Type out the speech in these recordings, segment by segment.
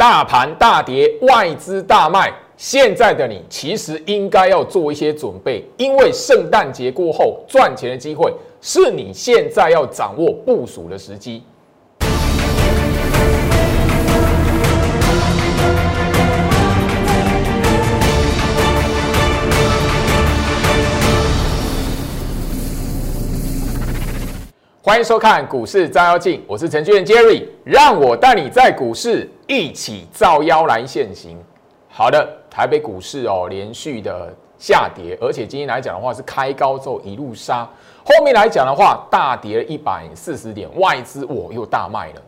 大盘大跌，外资大卖。现在的你其实应该要做一些准备，因为圣诞节过后赚钱的机会是你现在要掌握部署的时机。欢迎收看股市照妖镜，我是程序员 Jerry，让我带你在股市一起照妖来现行。好的，台北股市哦连续的下跌，而且今天来讲的话是开高之后一路杀，后面来讲的话大跌了一百四十点，外资我又大卖了。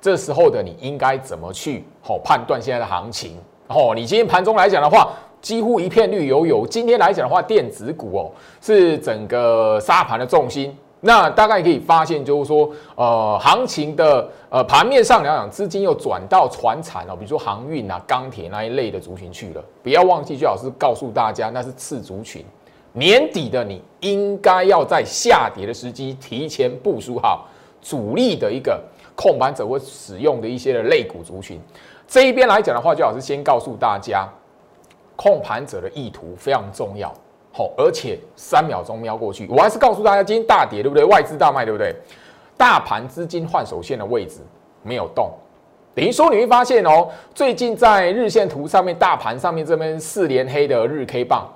这时候的你应该怎么去好判断现在的行情？哦，你今天盘中来讲的话，几乎一片绿油油。今天来讲的话，电子股哦是整个沙盘的重心。那大概可以发现，就是说，呃，行情的呃盘面上来讲，资金又转到船产哦，比如说航运啊、钢铁那一类的族群去了。不要忘记，最好是告诉大家，那是次族群。年底的你应该要在下跌的时机提前部署好主力的一个控盘者会使用的一些的类股族群。这一边来讲的话，最好是先告诉大家，控盘者的意图非常重要。好，而且三秒钟瞄过去，我还是告诉大家，今天大跌，对不对？外资大卖，对不对？大盘资金换手线的位置没有动，等于说你会发现哦，最近在日线图上面，大盘上面这边四连黑的日 K 棒，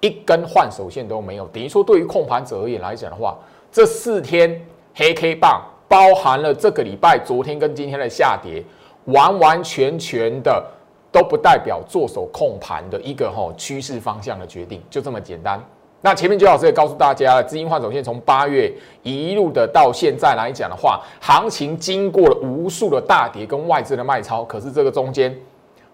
一根换手线都没有。等于说，对于控盘者而言来讲的话，这四天黑 K 棒包含了这个礼拜昨天跟今天的下跌，完完全全的。都不代表做手控盘的一个哈趋势方向的决定，就这么简单。那前面周老师也告诉大家，资金换手线从八月一路的到现在来讲的话，行情经过了无数的大跌跟外资的卖超，可是这个中间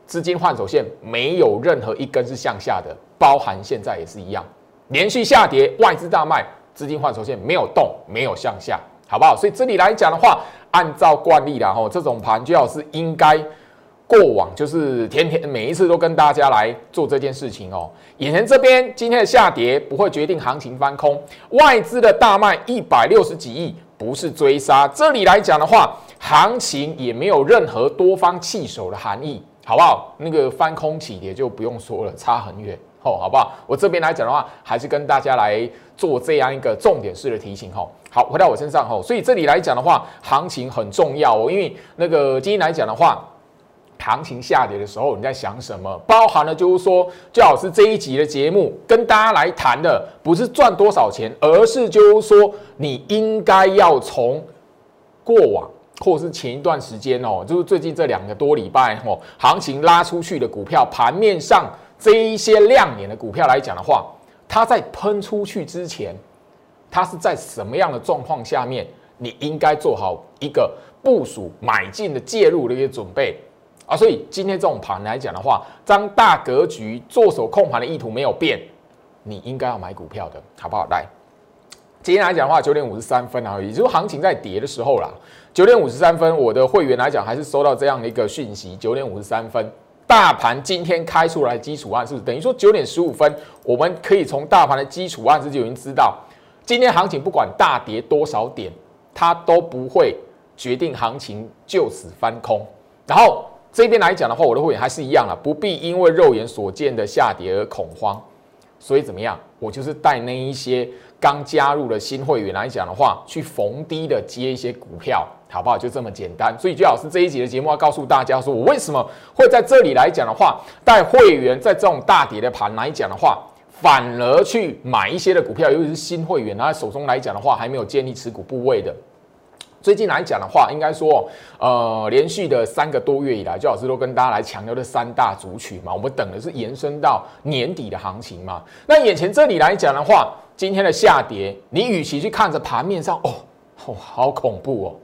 资金换手线没有任何一根是向下的，包含现在也是一样，连续下跌，外资大卖，资金换手线没有动，没有向下，好不好？所以这里来讲的话，按照惯例啦，吼，这种盘就要是应该。过往就是天天每一次都跟大家来做这件事情哦。眼前这边今天的下跌不会决定行情翻空，外资的大卖一百六十几亿不是追杀。这里来讲的话，行情也没有任何多方弃守的含义，好不好？那个翻空起跌就不用说了，差很远哦，好不好？我这边来讲的话，还是跟大家来做这样一个重点式的提醒吼。好，回到我身上吼，所以这里来讲的话，行情很重要哦，因为那个今天来讲的话。行情下跌的时候，你在想什么？包含了就是说，最好是这一集的节目跟大家来谈的，不是赚多少钱，而是就是说，你应该要从过往或是前一段时间哦，就是最近这两个多礼拜哦，行情拉出去的股票，盘面上这一些亮眼的股票来讲的话，它在喷出去之前，它是在什么样的状况下面，你应该做好一个部署、买进的介入的一些准备。啊，所以今天这种盘来讲的话，当大格局做手控盘的意图没有变，你应该要买股票的，好不好？来，今天来讲的话，九点五十三分啊，也就是行情在跌的时候啦。九点五十三分，我的会员来讲还是收到这样的一个讯息。九点五十三分，大盘今天开出来基础案是是等于说九点十五分，我们可以从大盘的基础案就已经知道，今天行情不管大跌多少点，它都不会决定行情就此翻空，然后。这边来讲的话，我的会员还是一样了，不必因为肉眼所见的下跌而恐慌。所以怎么样？我就是带那一些刚加入的新会员来讲的话，去逢低的接一些股票，好不好？就这么简单。所以最好是这一集的节目要告诉大家，说我为什么会在这里来讲的话，带会员在这种大跌的盘来讲的话，反而去买一些的股票，尤其是新会员，他手中来讲的话，还没有建立持股部位的。最近来讲的话，应该说，呃，连续的三个多月以来，周老师都跟大家来强调这三大族群嘛。我们等的是延伸到年底的行情嘛。那眼前这里来讲的话，今天的下跌，你与其去看着盘面上，哦，哦，好恐怖哦。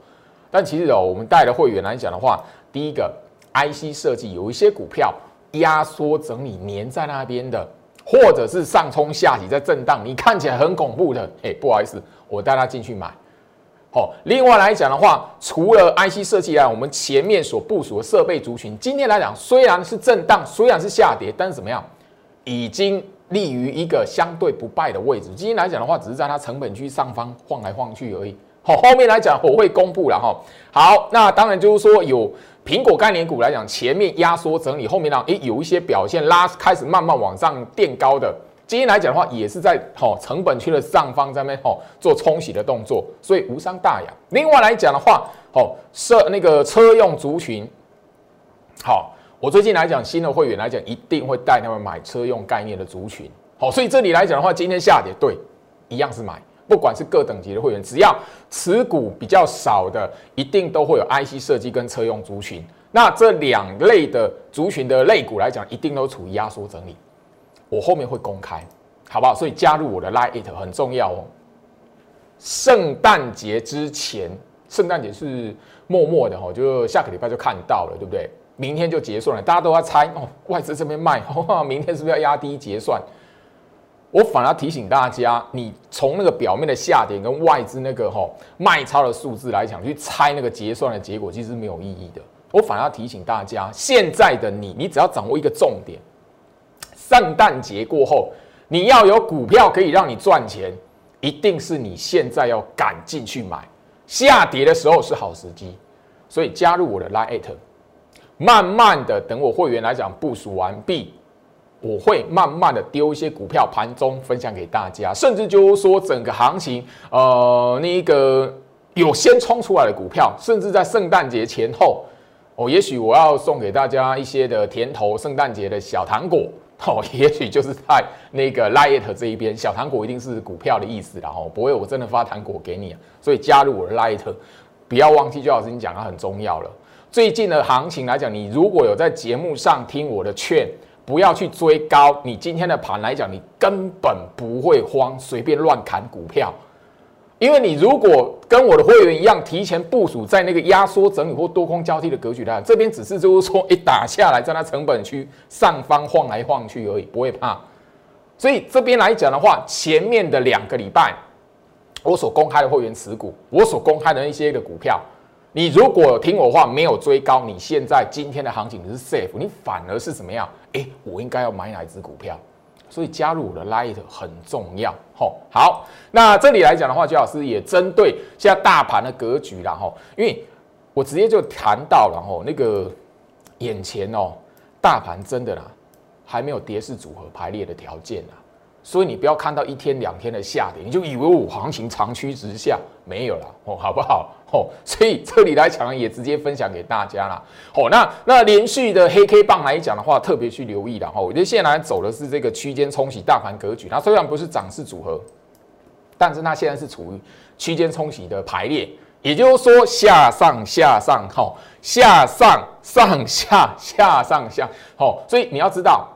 但其实哦，我们带的会员来讲的话，第一个 IC 设计有一些股票压缩整理粘在那边的，或者是上冲下洗在震荡，你看起来很恐怖的，哎，不好意思，我带他进去买。哦，另外来讲的话，除了 IC 设计啊，我们前面所部署的设备族群，今天来讲虽然是震荡，虽然是下跌，但是怎么样，已经立于一个相对不败的位置。今天来讲的话，只是在它成本区上方晃来晃去而已。好，后面来讲我会公布了哈。好，那当然就是说有苹果概念股来讲，前面压缩整理，后面呢，诶有一些表现拉开始慢慢往上垫高的。今天来讲的话，也是在吼成本区的上方这边吼做冲洗的动作，所以无伤大雅。另外来讲的话，吼设那个车用族群，好，我最近来讲新的会员来讲，一定会带他们买车用概念的族群。好，所以这里来讲的话，今天下跌，对，一样是买，不管是各等级的会员，只要持股比较少的，一定都会有 IC 设计跟车用族群。那这两类的族群的类股来讲，一定都处于压缩整理。我后面会公开，好不好？所以加入我的 Line It 很重要哦。圣诞节之前，圣诞节是默默的哈，就下个礼拜就看到了，对不对？明天就结算了，大家都在猜哦，外资这边卖，明天是不是要压低结算？我反而提醒大家，你从那个表面的下跌跟外资那个哈卖超的数字来讲，去猜那个结算的结果，其实是没有意义的。我反而提醒大家，现在的你，你只要掌握一个重点。圣诞节过后，你要有股票可以让你赚钱，一定是你现在要赶进去买。下跌的时候是好时机，所以加入我的 Line，慢慢的等我会员来讲部署完毕，我会慢慢的丢一些股票盘中分享给大家，甚至就是说整个行情，呃，那个有先冲出来的股票，甚至在圣诞节前后，哦，也许我要送给大家一些的甜头，圣诞节的小糖果。哦，也许就是在那个 Lite 这一边，小糖果一定是股票的意思，然后不会我真的发糖果给你，所以加入我的 Lite，不要忘记，就老师你讲它很重要了。最近的行情来讲，你如果有在节目上听我的劝，不要去追高，你今天的盘来讲，你根本不会慌，随便乱砍股票。因为你如果跟我的会员一样，提前部署在那个压缩整理或多空交替的格局来这边只是就是说一打下来，在它成本区上方晃来晃去而已，不会怕。所以这边来讲的话，前面的两个礼拜，我所公开的会员持股，我所公开的一些的股票，你如果听我话没有追高，你现在今天的行情你是 safe，你反而是怎么样？哎，我应该要买哪只股票？所以加入我的 Light 很重要，吼好。那这里来讲的话，周老师也针对现在大盘的格局啦，吼，因为我直接就谈到了，吼那个眼前哦，大盘真的啦，还没有跌势组合排列的条件啦。所以你不要看到一天两天的下跌，你就以为我行情长驱直下，没有了哦，好不好？哦，所以这里来讲也直接分享给大家啦。哦，那那连续的黑 K 棒来讲的话，特别去留意了哈。我觉得现在走的是这个区间冲洗大盘格局，它虽然不是涨势组合，但是它现在是处于区间冲洗的排列，也就是说下上下上，哈，下上上下下上下，好，所以你要知道。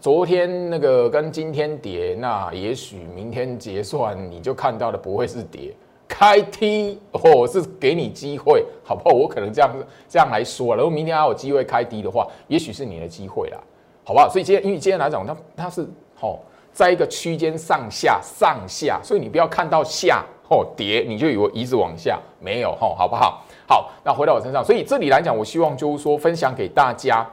昨天那个跟今天跌，那也许明天结算你就看到的不会是跌，开低哦，是给你机会，好不好？我可能这样这样来说，然后明天还有机会开低的话，也许是你的机会啦，好不好？所以今天因为今天来讲，它它是哦，在一个区间上下上下，所以你不要看到下哦跌，你就以为一直往下，没有哦，好不好？好，那回到我身上，所以这里来讲，我希望就是说分享给大家。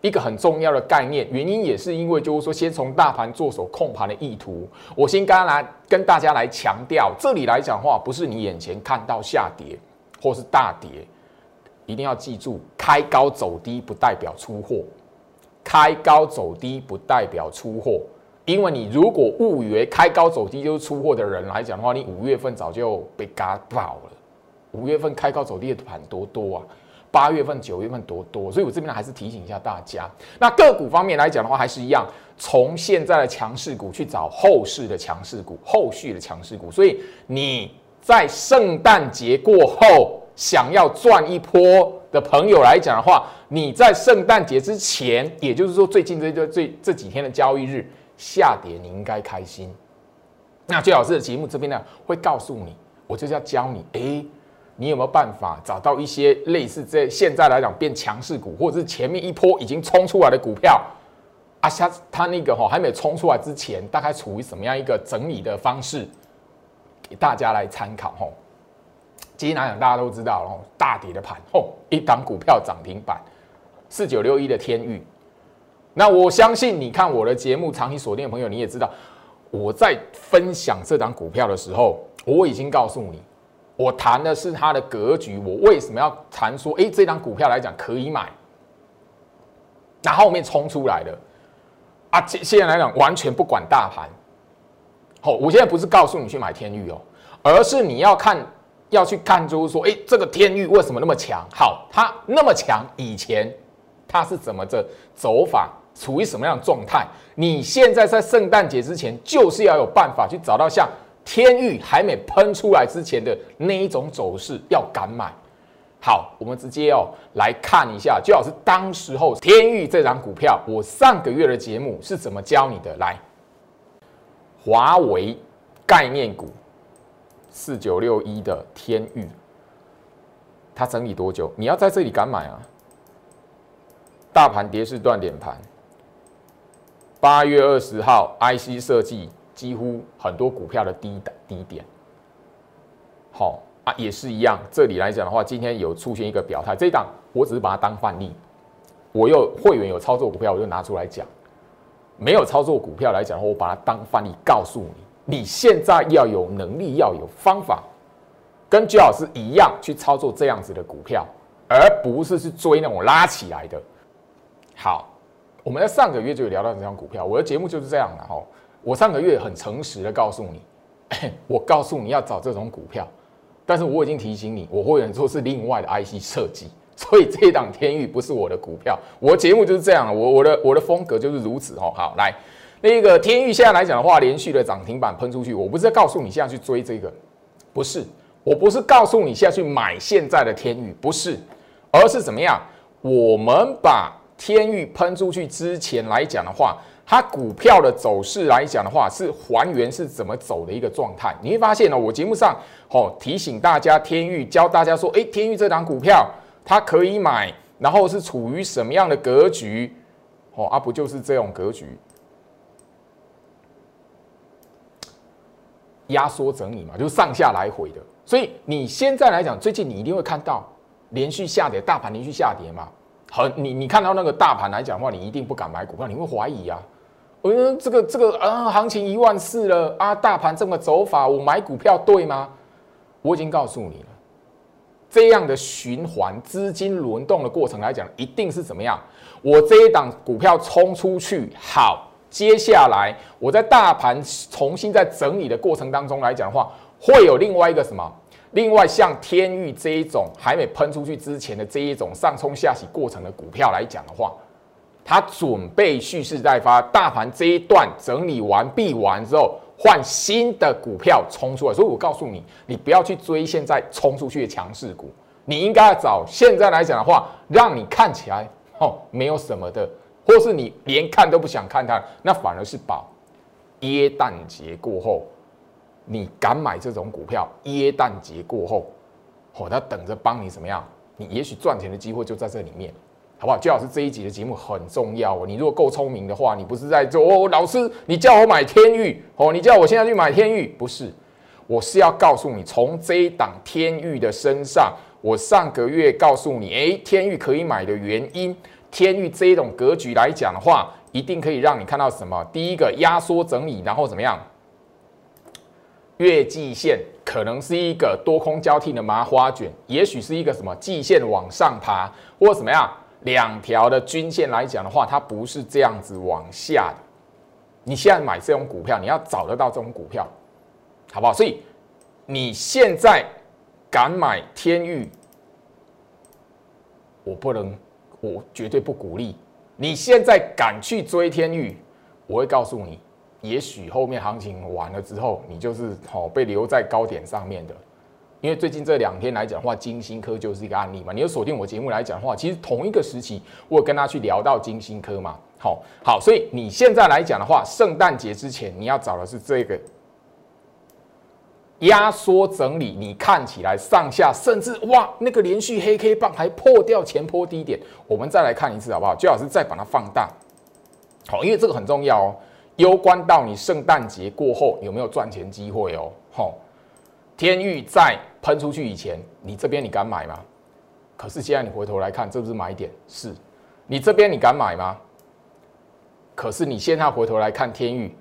一个很重要的概念，原因也是因为就是说，先从大盘做手控盘的意图，我先刚来跟大家来强调，这里来讲话，不是你眼前看到下跌或是大跌，一定要记住，开高走低不代表出货，开高走低不代表出货，因为你如果误以为开高走低就是出货的人来讲的话，你五月份早就被嘎爆了，五月份开高走低的盘多多啊。八月份、九月份多多，所以我这边还是提醒一下大家。那个股方面来讲的话，还是一样，从现在的强势股去找后市的强势股，后续的强势股。所以你在圣诞节过后想要赚一波的朋友来讲的话，你在圣诞节之前，也就是说最近这这这这几天的交易日下跌，你应该开心。那最老师的节目这边呢，会告诉你，我就是要教你，哎。你有没有办法找到一些类似这现在来讲变强势股，或者是前面一波已经冲出来的股票啊？下它那个哈还没有冲出来之前，大概处于什么样一个整理的方式，给大家来参考哈。今天来讲大家都知道，哦，大跌的盘，哦，一档股票涨停板，四九六一的天域。那我相信你看我的节目长期锁定的朋友，你也知道我在分享这档股票的时候，我已经告诉你。我谈的是它的格局。我为什么要谈说，哎，这张股票来讲可以买？那后面冲出来的啊，现现在来讲完全不管大盘。好，我现在不是告诉你去买天域哦，而是你要看，要去看，就是说，哎，这个天域为什么那么强？好，它那么强，以前它是怎么着走法，处于什么样的状态？你现在在圣诞节之前，就是要有办法去找到像天域还没喷出来之前的那一种走势，要敢买。好，我们直接哦来看一下，最好是当时候天域这张股票，我上个月的节目是怎么教你的？来，华为概念股四九六一的天域，它整理多久？你要在这里敢买啊？大盘跌势断点盘，八月二十号，IC 设计几乎很多股票的低低点，好啊。也是一样，这里来讲的话，今天有出现一个表态，这一档我只是把它当范例。我有会员有操作股票，我就拿出来讲；没有操作股票来讲的话，我把它当范例告诉你。你现在要有能力，要有方法，跟居老师一样去操作这样子的股票，而不是去追那种拉起来的。好，我们在上个月就有聊到这张股票，我的节目就是这样的哈。我上个月很诚实的告诉你，我告诉你要找这种股票。但是我已经提醒你，我会员做是另外的 IC 设计，所以这档天域不是我的股票。我节目就是这样，我我的我的风格就是如此哦。好，来那个天域现在来讲的话，连续的涨停板喷出去，我不是在告诉你现在去追这个，不是，我不是告诉你现在去买现在的天域，不是，而是怎么样？我们把天域喷出去之前来讲的话。它股票的走势来讲的话，是还原是怎么走的一个状态。你会发现呢，我节目上哦提醒大家，天域教大家说，哎，天域这档股票它可以买，然后是处于什么样的格局？哦，啊，不就是这种格局，压缩整理嘛，就是上下来回的。所以你现在来讲，最近你一定会看到连续下跌，大盘连续下跌嘛。很，你你看到那个大盘来讲的话，你一定不敢买股票，你会怀疑啊。嗯，这个这个啊，行情一万四了啊，大盘这么走法，我买股票对吗？我已经告诉你了，这样的循环资金轮动的过程来讲，一定是怎么样？我这一档股票冲出去，好，接下来我在大盘重新在整理的过程当中来讲的话，会有另外一个什么？另外，像天域这一种还没喷出去之前的这一种上冲下洗过程的股票来讲的话。它准备蓄势待发，大盘这一段整理完毕完之后，换新的股票冲出来。所以我告诉你，你不要去追现在冲出去的强势股，你应该要找现在来讲的话，让你看起来哦没有什么的，或是你连看都不想看它，那反而是宝。耶诞节过后，你敢买这种股票？耶诞节过后，哦，他等着帮你怎么样？你也许赚钱的机会就在这里面。好不好？姜老师这一集的节目很重要哦。你如果够聪明的话，你不是在做哦，老师，你叫我买天域哦，你叫我现在去买天域，不是，我是要告诉你，从这一档天域的身上，我上个月告诉你，哎，天域可以买的原因，天域这一种格局来讲的话，一定可以让你看到什么？第一个压缩整理，然后怎么样？月季线可能是一个多空交替的麻花卷，也许是一个什么季线往上爬，或者怎么样？两条的均线来讲的话，它不是这样子往下的。你现在买这种股票，你要找得到这种股票，好不好？所以你现在敢买天域，我不能，我绝对不鼓励。你现在敢去追天域，我会告诉你，也许后面行情完了之后，你就是好被留在高点上面的。因为最近这两天来讲的话，金星科就是一个案例嘛。你有锁定我节目来讲的话，其实同一个时期，我有跟他去聊到金星科嘛。好，好，所以你现在来讲的话，圣诞节之前你要找的是这个压缩整理，你看起来上下甚至哇，那个连续黑 K 棒还破掉前坡低点。我们再来看一次好不好？最好是再把它放大。好，因为这个很重要哦，攸关到你圣诞节过后有没有赚钱机会哦。好。天域在喷出去以前，你这边你敢买吗？可是现在你回头来看，这不是买点？是，你这边你敢买吗？可是你现在回头来看天域，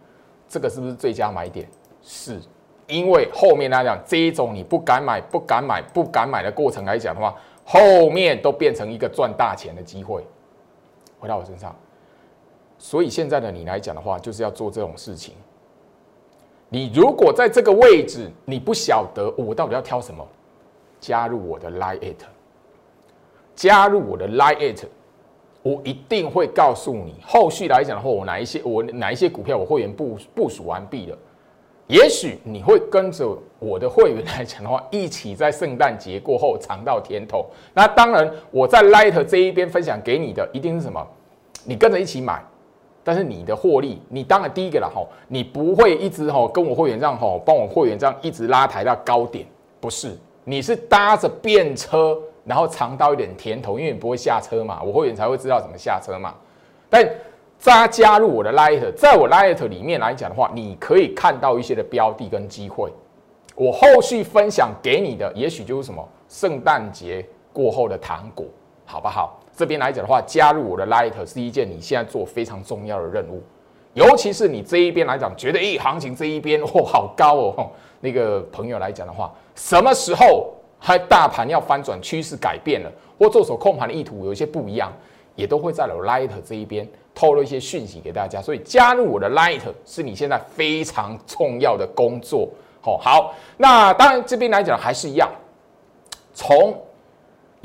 这个是不是最佳买点？是，因为后面来讲，这一种你不敢买、不敢买、不敢买的过程来讲的话，后面都变成一个赚大钱的机会。回到我身上，所以现在的你来讲的话，就是要做这种事情。你如果在这个位置，你不晓得我到底要挑什么，加入我的 Line It，加入我的 Line It，我一定会告诉你，后续来讲的话，我哪一些我哪一些股票我会员部部署完毕了。也许你会跟着我的会员来讲的话，一起在圣诞节过后尝到甜头。那当然，我在 Light 这一边分享给你的一定是什么？你跟着一起买，但是你的获利，你当然第一个了哈，你不会一直哈跟我会员这样哈，帮我会员这样一直拉抬到高点，不是？你是搭着便车，然后尝到一点甜头，因为你不会下车嘛，我会员才会知道怎么下车嘛。但加加入我的 Light，在我 Light 里面来讲的话，你可以看到一些的标的跟机会。我后续分享给你的，也许就是什么圣诞节过后的糖果，好不好？这边来讲的话，加入我的 Light 是一件你现在做非常重要的任务。尤其是你这一边来讲，觉得诶行情这一边哦好高哦，那个朋友来讲的话，什么时候还大盘要翻转，趋势改变了，或做手控盘的意图有一些不一样，也都会在我 Light 这一边。透露一些讯息给大家，所以加入我的 Light 是你现在非常重要的工作。好，好，那当然这边来讲还是一样，从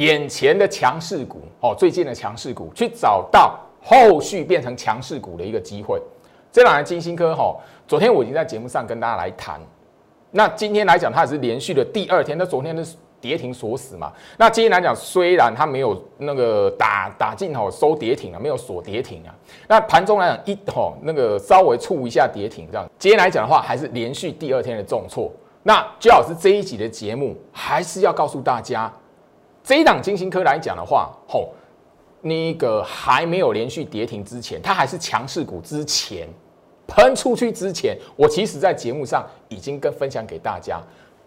眼前的强势股哦，最近的强势股去找到后续变成强势股的一个机会。这两来金星科哈，昨天我已经在节目上跟大家来谈，那今天来讲它也是连续的第二天，那昨天的。跌停锁死嘛？那今天来讲，虽然它没有那个打打进吼收跌停啊，没有锁跌停啊。那盘中来讲一吼那个稍微触一下跌停这样。今天来讲的话，还是连续第二天的重挫。那最好是这一集的节目，还是要告诉大家，这一档金星科来讲的话，吼那个还没有连续跌停之前，它还是强势股之前喷出去之前，我其实在节目上已经跟分享给大家。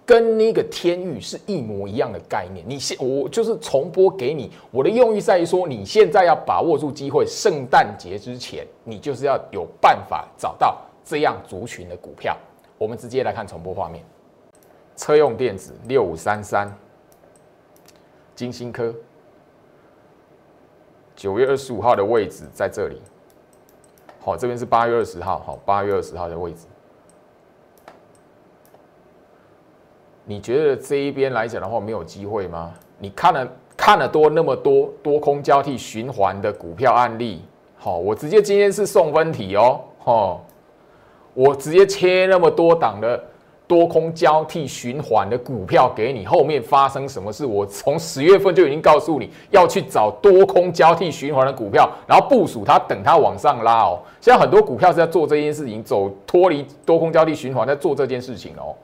跟那个天域是一模一样的概念。你现我就是重播给你，我的用意在于说，你现在要把握住机会，圣诞节之前，你就是要有办法找到这样族群的股票。我们直接来看重播画面，车用电子六五三三，金星科，九月二十五号的位置在这里。好，这边是八月二十号，好，八月二十号的位置。你觉得这一边来讲的话没有机会吗？你看了看了多那么多多空交替循环的股票案例，好，我直接今天是送分题哦，哈，我直接切那么多档的多空交替循环的股票给你，后面发生什么事？我从十月份就已经告诉你要去找多空交替循环的股票，然后部署它，等它往上拉哦。现在很多股票是在做这件事情，走脱离多空交替循环，在做这件事情哦。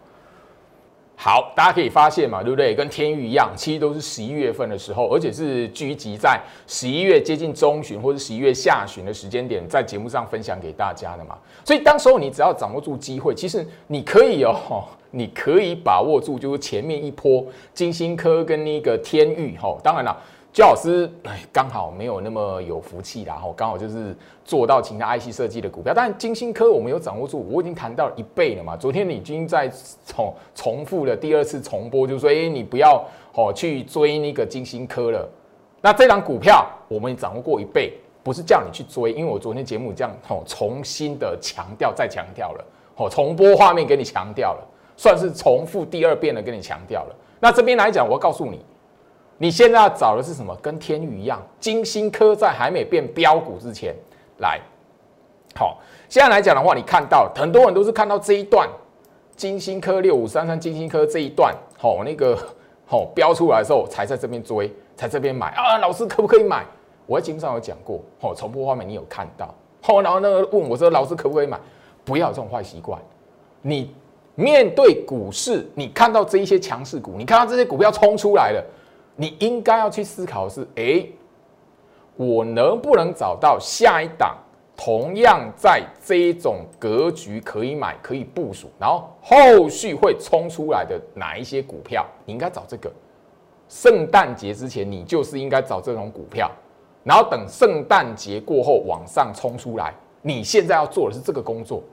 好，大家可以发现嘛，对不对？跟天域一样，其实都是十一月份的时候，而且是聚集在十一月接近中旬或者十一月下旬的时间点，在节目上分享给大家的嘛。所以，当时候你只要掌握住机会，其实你可以哦，你可以把握住，就是前面一波金星科跟那个天域哈。当然了。焦老师，哎，刚好没有那么有福气啦，吼，刚好就是做到其他 IC 设计的股票，但金星科我们有掌握住，我已经谈到一倍了嘛。昨天你已经在重重复了第二次重播，就是说，哎，你不要哦去追那个金星科了。那这张股票我们掌握过一倍，不是叫你去追，因为我昨天节目这样哦重新的强调再强调了，哦重播画面给你强调了，算是重复第二遍的跟你强调了。那这边来讲，我要告诉你。你现在要找的是什么？跟天宇一样，金星科在还没变标股之前来。好，现在来讲的话，你看到很多人都是看到这一段金星科六五三三金星科这一段，好，那个好标出来的时候，才在这边追，才这边买啊。老师可不可以买？我在节目上有讲过，好，重播画面你有看到。好，然后那个问我说，老师可不可以买？不要有这种坏习惯。你面对股市，你看到这一些强势股，你看到这些股票冲出来了。你应该要去思考的是，哎，我能不能找到下一档同样在这一种格局可以买、可以部署，然后后续会冲出来的哪一些股票？你应该找这个。圣诞节之前，你就是应该找这种股票，然后等圣诞节过后往上冲出来。你现在要做的是这个工作，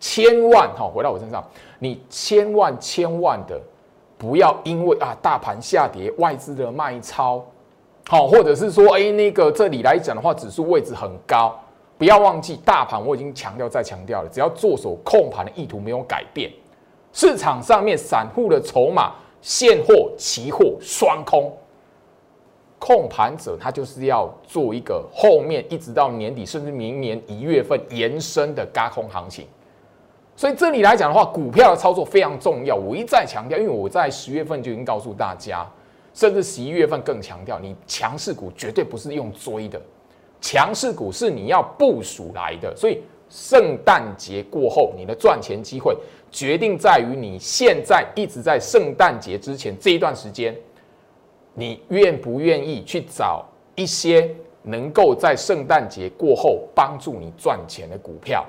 千万哈，回到我身上，你千万千万的不要因为啊大盘下跌，外资的卖超，好，或者是说哎那个这里来讲的话，指数位置很高，不要忘记大盘我已经强调再强调了，只要做手控盘的意图没有改变，市场上面散户的筹码现货、期货双空。控盘者他就是要做一个后面一直到年底甚至明年一月份延伸的嘎空行情，所以这里来讲的话，股票的操作非常重要。我一再强调，因为我在十月份就已经告诉大家，甚至十一月份更强调，你强势股绝对不是用追的，强势股是你要部署来的。所以圣诞节过后，你的赚钱机会决定在于你现在一直在圣诞节之前这一段时间。你愿不愿意去找一些能够在圣诞节过后帮助你赚钱的股票？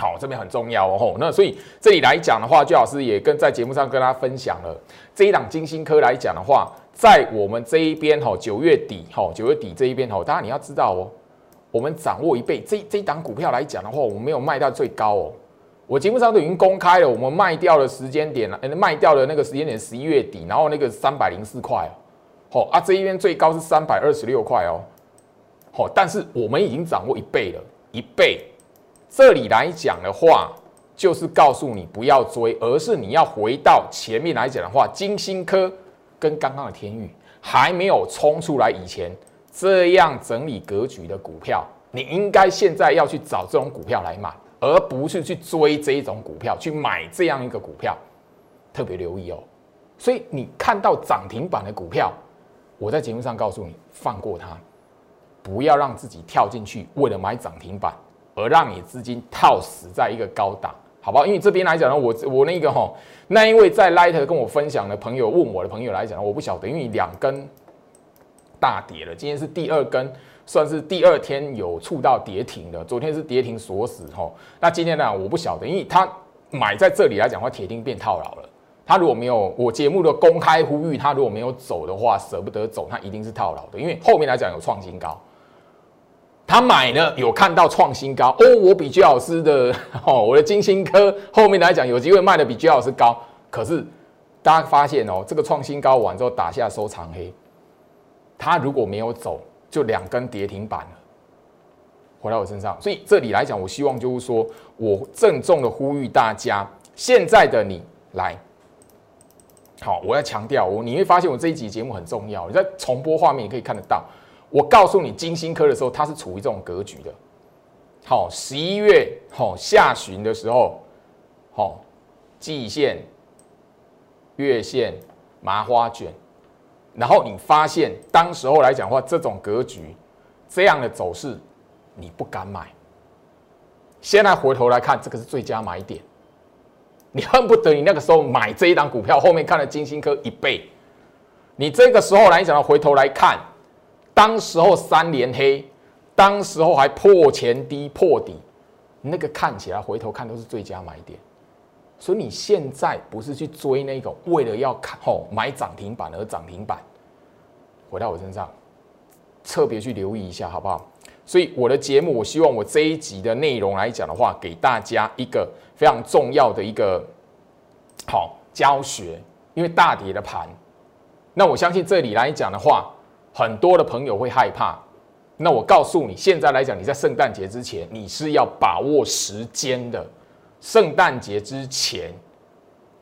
好，这边很重要哦。那所以这里来讲的话，最老师也跟在节目上跟大家分享了这一档金星科来讲的话，在我们这一边哈，九月底哈，九月底这一边哈，当然你要知道哦，我们掌握一倍这这一档股票来讲的话，我们没有卖到最高哦。我节目上都已经公开了，我们卖掉的时间点了，卖掉的那个时间点十一月底，然后那个三百零四块哦，啊，这一边最高是三百二十六块哦，好，但是我们已经掌握一倍了，一倍。这里来讲的话，就是告诉你不要追，而是你要回到前面来讲的话，金星科跟刚刚的天域还没有冲出来以前，这样整理格局的股票，你应该现在要去找这种股票来买。而不是去追这一种股票，去买这样一个股票，特别留意哦。所以你看到涨停板的股票，我在节目上告诉你，放过它，不要让自己跳进去，为了买涨停板而让你资金套死在一个高档，好不好？因为这边来讲呢，我我那个哈，那一位在 Light 跟我分享的朋友问我的朋友来讲，我不晓得，因为两根大跌了，今天是第二根。算是第二天有触到跌停的，昨天是跌停锁死吼。那今天呢，我不晓得，因为他买在这里来讲话，铁定变套牢了。他如果没有我节目的公开呼吁，他如果没有走的话，舍不得走，他一定是套牢的。因为后面来讲有创新高，他买了有看到创新高。哦。我比居老师的 哦，我的金星科后面来讲有机会卖的比居老师高，可是大家发现哦，这个创新高完之后打下收长黑，他如果没有走。就两根跌停板了，回到我身上，所以这里来讲，我希望就是说我郑重的呼吁大家，现在的你来，好，我要强调，我你会发现我这一集节目很重要，你在重播画面也可以看得到，我告诉你金星科的时候，它是处于这种格局的，好，十一月好下旬的时候，好，季线、月线、麻花卷。然后你发现，当时候来讲话，这种格局，这样的走势，你不敢买。现在回头来看，这个是最佳买点，你恨不得你那个时候买这一档股票，后面看了金星科一倍。你这个时候来讲，回头来看，当时候三连黑，当时候还破前低破底，那个看起来回头看都是最佳买点。所以你现在不是去追那个为了要看吼买涨停板而涨停板，回到我身上，特别去留意一下好不好？所以我的节目，我希望我这一集的内容来讲的话，给大家一个非常重要的一个好教学。因为大跌的盘，那我相信这里来讲的话，很多的朋友会害怕。那我告诉你，现在来讲，你在圣诞节之前，你是要把握时间的。圣诞节之前，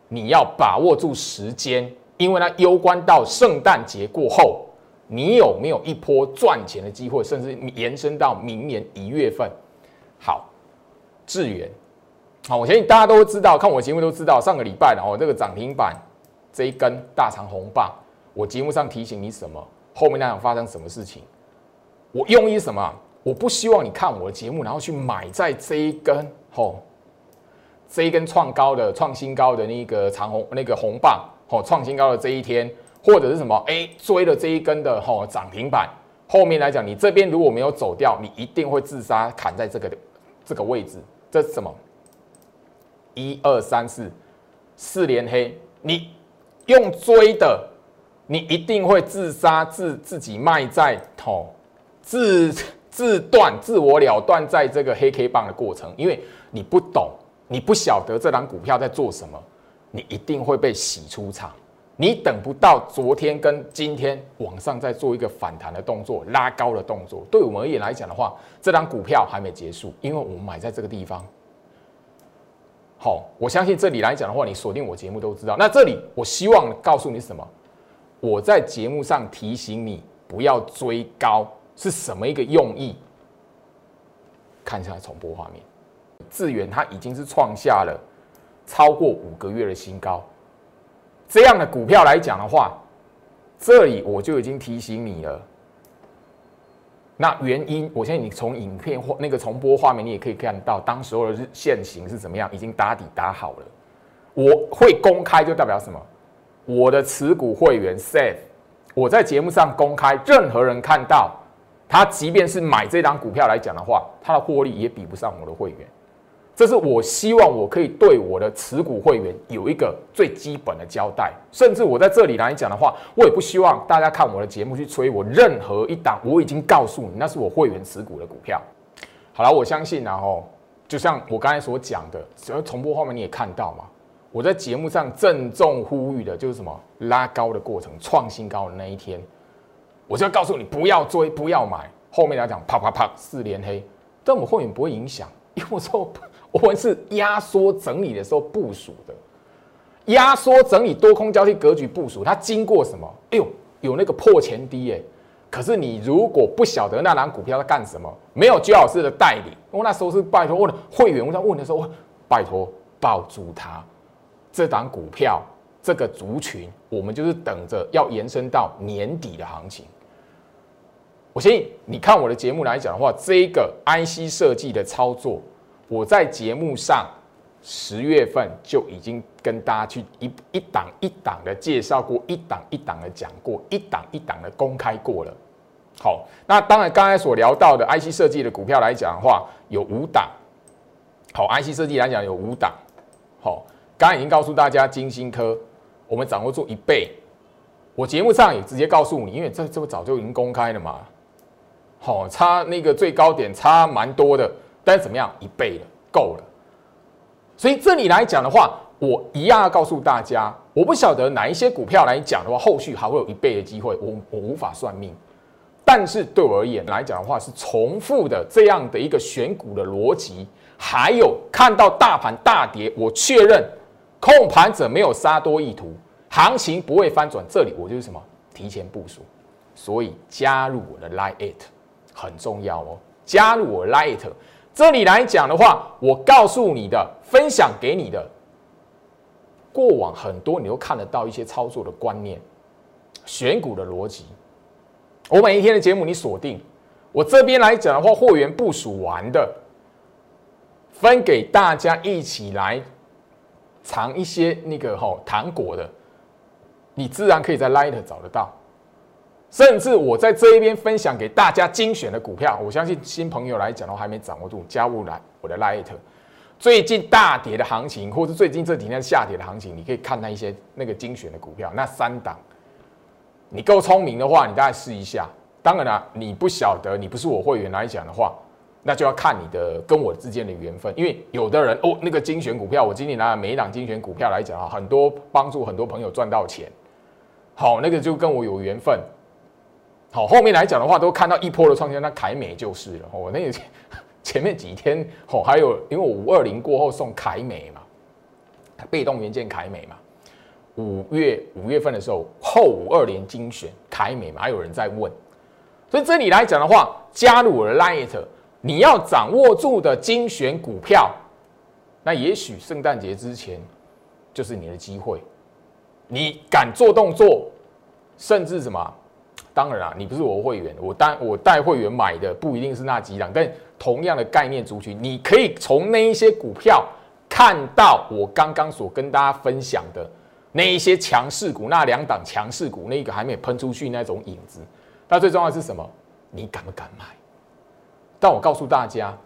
你要把握住时间，因为它攸关到圣诞节过后，你有没有一波赚钱的机会，甚至延伸到明年一月份。好，智源，好，我相信大家都知道，看我节目都知道，上个礼拜的哦，这个涨停板这一根大长红棒，我节目上提醒你什么，后面那样发生什么事情，我用意什么？我不希望你看我的节目，然后去买在这一根吼。这一根创高的、创新高的那个长红那个红棒，哦，创新高的这一天，或者是什么？哎，追了这一根的哦涨停板，后面来讲，你这边如果没有走掉，你一定会自杀，砍在这个这个位置。这是什么？一二三四，四连黑，你用追的，你一定会自杀，自自己卖在哦，自自断、自我了断在这个黑 K 棒的过程，因为你不懂，你不晓得这张股票在做什么，你一定会被洗出场。你等不到昨天跟今天往上再做一个反弹的动作、拉高的动作，对我们而言来讲的话，这张股票还没结束，因为我们买在这个地方。好，我相信这里来讲的话，你锁定我节目都知道。那这里我希望告诉你什么？我在节目上提醒你不要追高。是什么一个用意？看一下重播画面，智远它已经是创下了超过五个月的新高。这样的股票来讲的话，这里我就已经提醒你了。那原因，我相信你从影片或那个重播画面，你也可以看到，当时候的日线型是怎么样，已经打底打好了。我会公开，就代表什么？我的持股会员 safe，我在节目上公开，任何人看到。他即便是买这张股票来讲的话，他的获利也比不上我的会员。这是我希望我可以对我的持股会员有一个最基本的交代。甚至我在这里来讲的话，我也不希望大家看我的节目去催我任何一档。我已经告诉你，那是我会员持股的股票。好了，我相信然后就像我刚才所讲的，只要重播后面你也看到嘛，我在节目上郑重呼吁的就是什么拉高的过程，创新高的那一天。我就要告诉你，不要追，不要买。后面来讲，啪啪啪，四连黑，但我们后面不会影响，因为我说我们是压缩整理的时候部署的，压缩整理多空交替格局部署，它经过什么？哎呦，有那个破前低哎。可是你如果不晓得那档股票在干什么，没有居老师的带领，我那时候是拜托问会员，我在问的时候，拜托抱住他，这档股票这个族群，我们就是等着要延伸到年底的行情。我相信你看我的节目来讲的话，这一个 IC 设计的操作，我在节目上十月份就已经跟大家去一一档一档的介绍过，一档一档的讲过，一档一档的公开过了。好，那当然刚才所聊到的 IC 设计的股票来讲的话，有五档。好，IC 设计来讲有五档。好，刚刚已经告诉大家，金星科我们掌握住一倍。我节目上也直接告诉你，因为这这不早就已经公开了嘛。好，差那个最高点差蛮多的，但是怎么样，一倍了，够了。所以这里来讲的话，我一样要告诉大家，我不晓得哪一些股票来讲的话，后续还会有一倍的机会，我我无法算命。但是对我而言来讲的话，是重复的这样的一个选股的逻辑，还有看到大盘大跌，我确认控盘者没有杀多意图，行情不会翻转，这里我就是什么提前部署，所以加入我的 Line It。很重要哦，加入我 Light，这里来讲的话，我告诉你的，分享给你的，过往很多你都看得到一些操作的观念，选股的逻辑。我每一天的节目你锁定，我这边来讲的话，货源部署完的，分给大家一起来尝一些那个哈糖果的，你自然可以在 Light 找得到。甚至我在这一边分享给大家精选的股票，我相信新朋友来讲的话还没掌握住，加入来我的 Light，最近大跌的行情，或者最近这几天下跌的行情，你可以看那一些那个精选的股票，那三档，你够聪明的话，你大概试一下。当然了，你不晓得，你不是我会员来讲的话，那就要看你的跟我之间的缘分。因为有的人哦，那个精选股票，我今年拿每一档精选股票来讲啊，很多帮助很多朋友赚到钱，好，那个就跟我有缘分。好，后面来讲的话，都看到一波的创新，那凯美就是了。我那个 前面几天，哦，还有因为我五二零过后送凯美嘛，被动元件凯美嘛，五月五月份的时候后五二零精选凯美嘛，还有人在问，所以这里来讲的话，加入我的 Light，你要掌握住的精选股票，那也许圣诞节之前就是你的机会，你敢做动作，甚至什么？当然啊，你不是我会员，我带我带会员买的不一定是那几档，但同样的概念族群，你可以从那一些股票看到我刚刚所跟大家分享的那一些强势股，那两档强势股，那个还没有喷出去那种影子。那最重要是什么？你敢不敢买？但我告诉大家，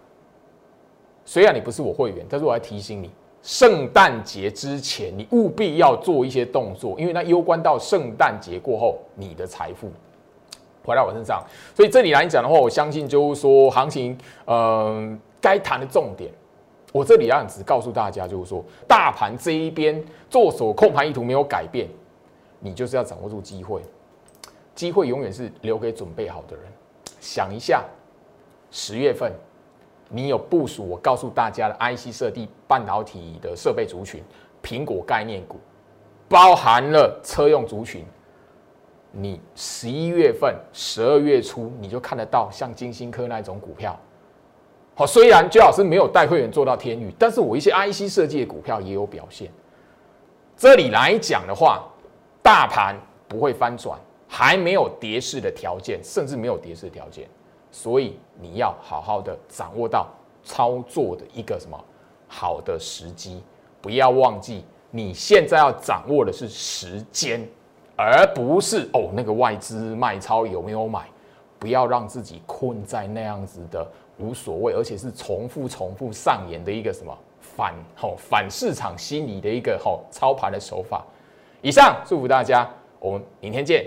虽然你不是我会员，但是我还提醒你。圣诞节之前，你务必要做一些动作，因为那攸关到圣诞节过后你的财富。回到我身上。所以这里来讲的话，我相信就是说行情，嗯，该谈的重点，我这里要只告诉大家，就是说大盘这一边做手控盘意图没有改变，你就是要掌握住机会，机会永远是留给准备好的人。想一下，十月份你有部署我告诉大家的 IC 设计半导体的设备族群，苹果概念股。包含了车用族群，你十一月份、十二月初你就看得到像金星科那种股票。好，虽然最老师没有带会员做到天宇，但是我一些 IC 设计的股票也有表现。这里来讲的话，大盘不会翻转，还没有跌势的条件，甚至没有跌势条件，所以你要好好的掌握到操作的一个什么好的时机，不要忘记。你现在要掌握的是时间，而不是哦那个外资卖超有没有买？不要让自己困在那样子的无所谓，而且是重复重复上演的一个什么反吼反市场心理的一个吼操盘的手法。以上祝福大家，我们明天见。